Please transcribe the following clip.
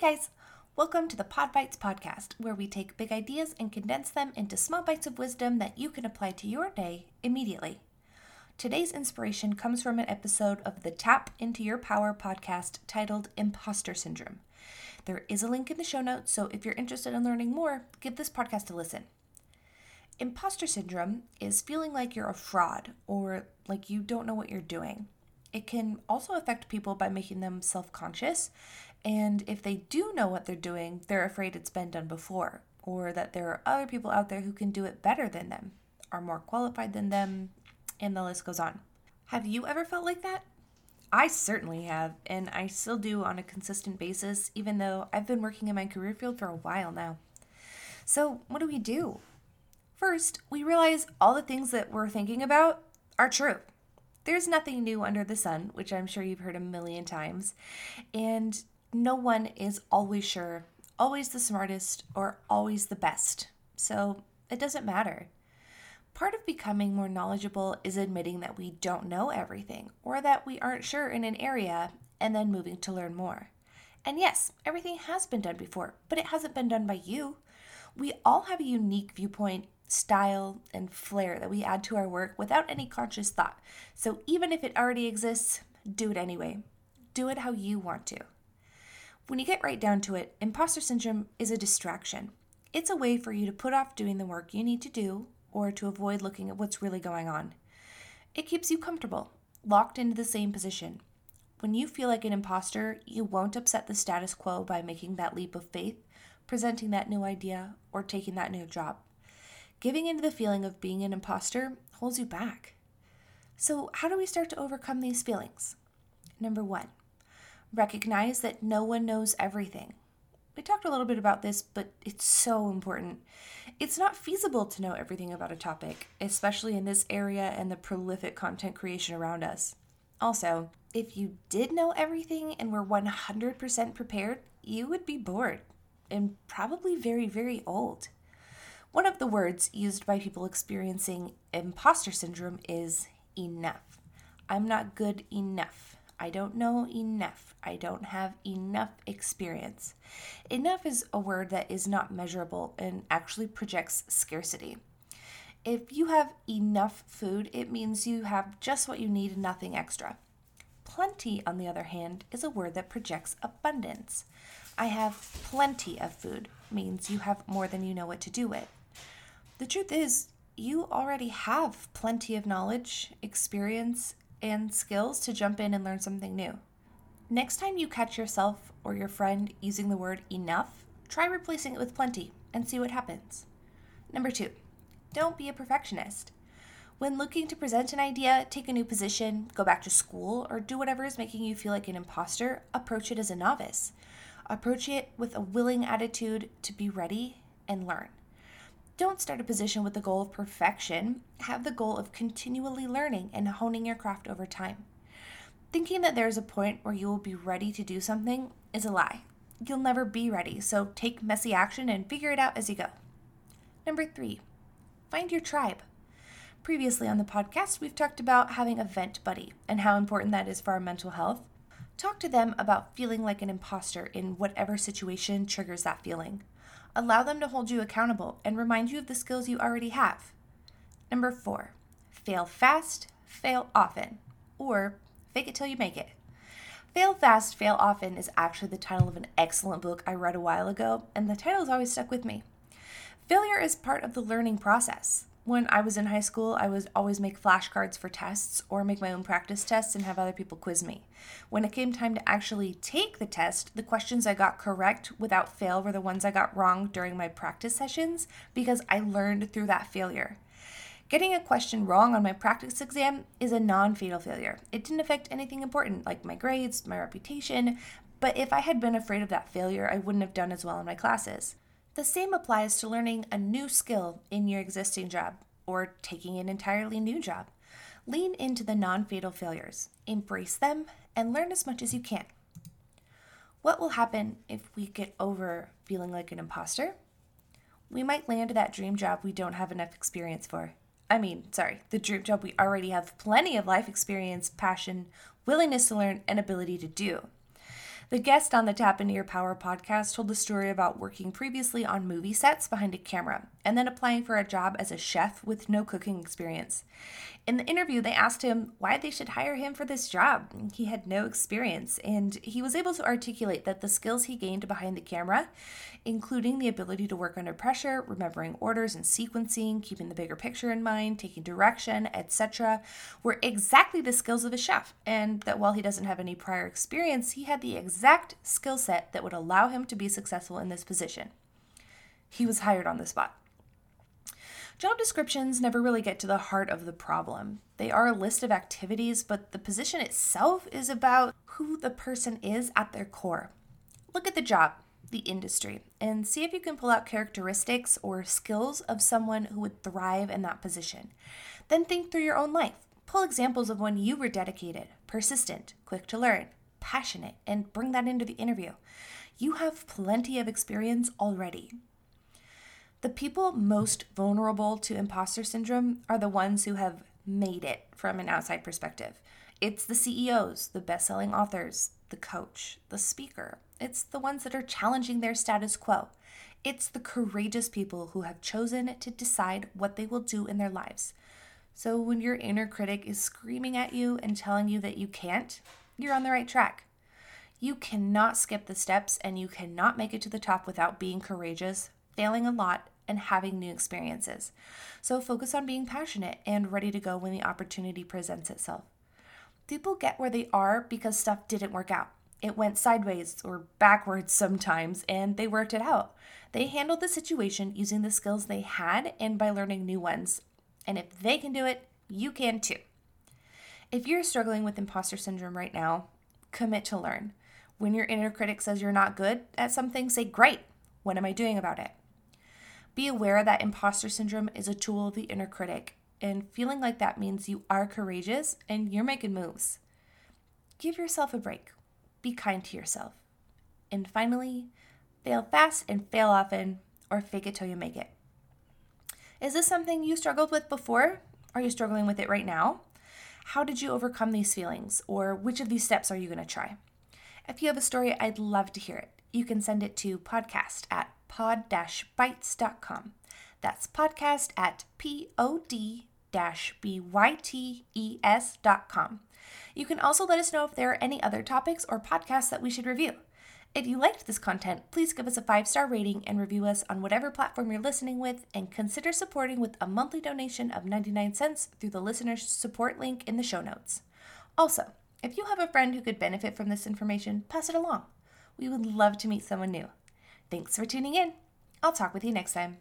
guys, welcome to the Pod Bites podcast, where we take big ideas and condense them into small bites of wisdom that you can apply to your day immediately. Today's inspiration comes from an episode of the Tap Into Your Power podcast titled Imposter Syndrome. There is a link in the show notes, so if you're interested in learning more, give this podcast a listen. Imposter syndrome is feeling like you're a fraud or like you don't know what you're doing. It can also affect people by making them self conscious and if they do know what they're doing, they're afraid it's been done before, or that there are other people out there who can do it better than them, are more qualified than them, and the list goes on. Have you ever felt like that? I certainly have, and I still do on a consistent basis, even though I've been working in my career field for a while now. So, what do we do? First, we realize all the things that we're thinking about are true. There's nothing new under the sun, which I'm sure you've heard a million times. And no one is always sure, always the smartest, or always the best. So it doesn't matter. Part of becoming more knowledgeable is admitting that we don't know everything or that we aren't sure in an area and then moving to learn more. And yes, everything has been done before, but it hasn't been done by you. We all have a unique viewpoint, style, and flair that we add to our work without any conscious thought. So even if it already exists, do it anyway. Do it how you want to. When you get right down to it, imposter syndrome is a distraction. It's a way for you to put off doing the work you need to do or to avoid looking at what's really going on. It keeps you comfortable, locked into the same position. When you feel like an imposter, you won't upset the status quo by making that leap of faith, presenting that new idea, or taking that new job. Giving into the feeling of being an imposter holds you back. So, how do we start to overcome these feelings? Number one, Recognize that no one knows everything. We talked a little bit about this, but it's so important. It's not feasible to know everything about a topic, especially in this area and the prolific content creation around us. Also, if you did know everything and were 100% prepared, you would be bored and probably very, very old. One of the words used by people experiencing imposter syndrome is enough. I'm not good enough. I don't know enough. I don't have enough experience. Enough is a word that is not measurable and actually projects scarcity. If you have enough food, it means you have just what you need and nothing extra. Plenty, on the other hand, is a word that projects abundance. I have plenty of food means you have more than you know what to do with. The truth is, you already have plenty of knowledge, experience, and skills to jump in and learn something new. Next time you catch yourself or your friend using the word enough, try replacing it with plenty and see what happens. Number two, don't be a perfectionist. When looking to present an idea, take a new position, go back to school, or do whatever is making you feel like an imposter, approach it as a novice. Approach it with a willing attitude to be ready and learn. Don't start a position with the goal of perfection. Have the goal of continually learning and honing your craft over time. Thinking that there is a point where you will be ready to do something is a lie. You'll never be ready, so take messy action and figure it out as you go. Number three, find your tribe. Previously on the podcast, we've talked about having a vent buddy and how important that is for our mental health. Talk to them about feeling like an imposter in whatever situation triggers that feeling. Allow them to hold you accountable and remind you of the skills you already have. Number four, fail fast, fail often, or fake it till you make it. Fail Fast, Fail Often is actually the title of an excellent book I read a while ago, and the title has always stuck with me. Failure is part of the learning process when I was in high school, I would always make flashcards for tests or make my own practice tests and have other people quiz me. When it came time to actually take the test, the questions I got correct without fail were the ones I got wrong during my practice sessions because I learned through that failure. Getting a question wrong on my practice exam is a non fatal failure. It didn't affect anything important like my grades, my reputation, but if I had been afraid of that failure, I wouldn't have done as well in my classes. The same applies to learning a new skill in your existing job or taking an entirely new job. Lean into the non fatal failures, embrace them, and learn as much as you can. What will happen if we get over feeling like an imposter? We might land that dream job we don't have enough experience for. I mean, sorry, the dream job we already have plenty of life experience, passion, willingness to learn, and ability to do. The guest on the Tap Into Your Power podcast told the story about working previously on movie sets behind a camera and then applying for a job as a chef with no cooking experience. In the interview, they asked him why they should hire him for this job. He had no experience, and he was able to articulate that the skills he gained behind the camera, including the ability to work under pressure, remembering orders and sequencing, keeping the bigger picture in mind, taking direction, etc., were exactly the skills of a chef, and that while he doesn't have any prior experience, he had the exact skill set that would allow him to be successful in this position. He was hired on the spot. Job descriptions never really get to the heart of the problem. They are a list of activities, but the position itself is about who the person is at their core. Look at the job, the industry, and see if you can pull out characteristics or skills of someone who would thrive in that position. Then think through your own life. Pull examples of when you were dedicated, persistent, quick to learn, passionate, and bring that into the interview. You have plenty of experience already. The people most vulnerable to imposter syndrome are the ones who have made it from an outside perspective. It's the CEOs, the best selling authors, the coach, the speaker. It's the ones that are challenging their status quo. It's the courageous people who have chosen to decide what they will do in their lives. So when your inner critic is screaming at you and telling you that you can't, you're on the right track. You cannot skip the steps and you cannot make it to the top without being courageous, failing a lot, and having new experiences. So focus on being passionate and ready to go when the opportunity presents itself. People get where they are because stuff didn't work out. It went sideways or backwards sometimes, and they worked it out. They handled the situation using the skills they had and by learning new ones. And if they can do it, you can too. If you're struggling with imposter syndrome right now, commit to learn. When your inner critic says you're not good at something, say, Great, what am I doing about it? Be aware that imposter syndrome is a tool of the inner critic, and feeling like that means you are courageous and you're making moves. Give yourself a break. Be kind to yourself. And finally, fail fast and fail often, or fake it till you make it. Is this something you struggled with before? Are you struggling with it right now? How did you overcome these feelings, or which of these steps are you going to try? If you have a story, I'd love to hear it. You can send it to podcast at pod-bites.com. That's podcast at pod-bytes.com. You can also let us know if there are any other topics or podcasts that we should review. If you liked this content, please give us a five star rating and review us on whatever platform you're listening with, and consider supporting with a monthly donation of 99 cents through the listener's support link in the show notes. Also, if you have a friend who could benefit from this information, pass it along. We would love to meet someone new. Thanks for tuning in. I'll talk with you next time.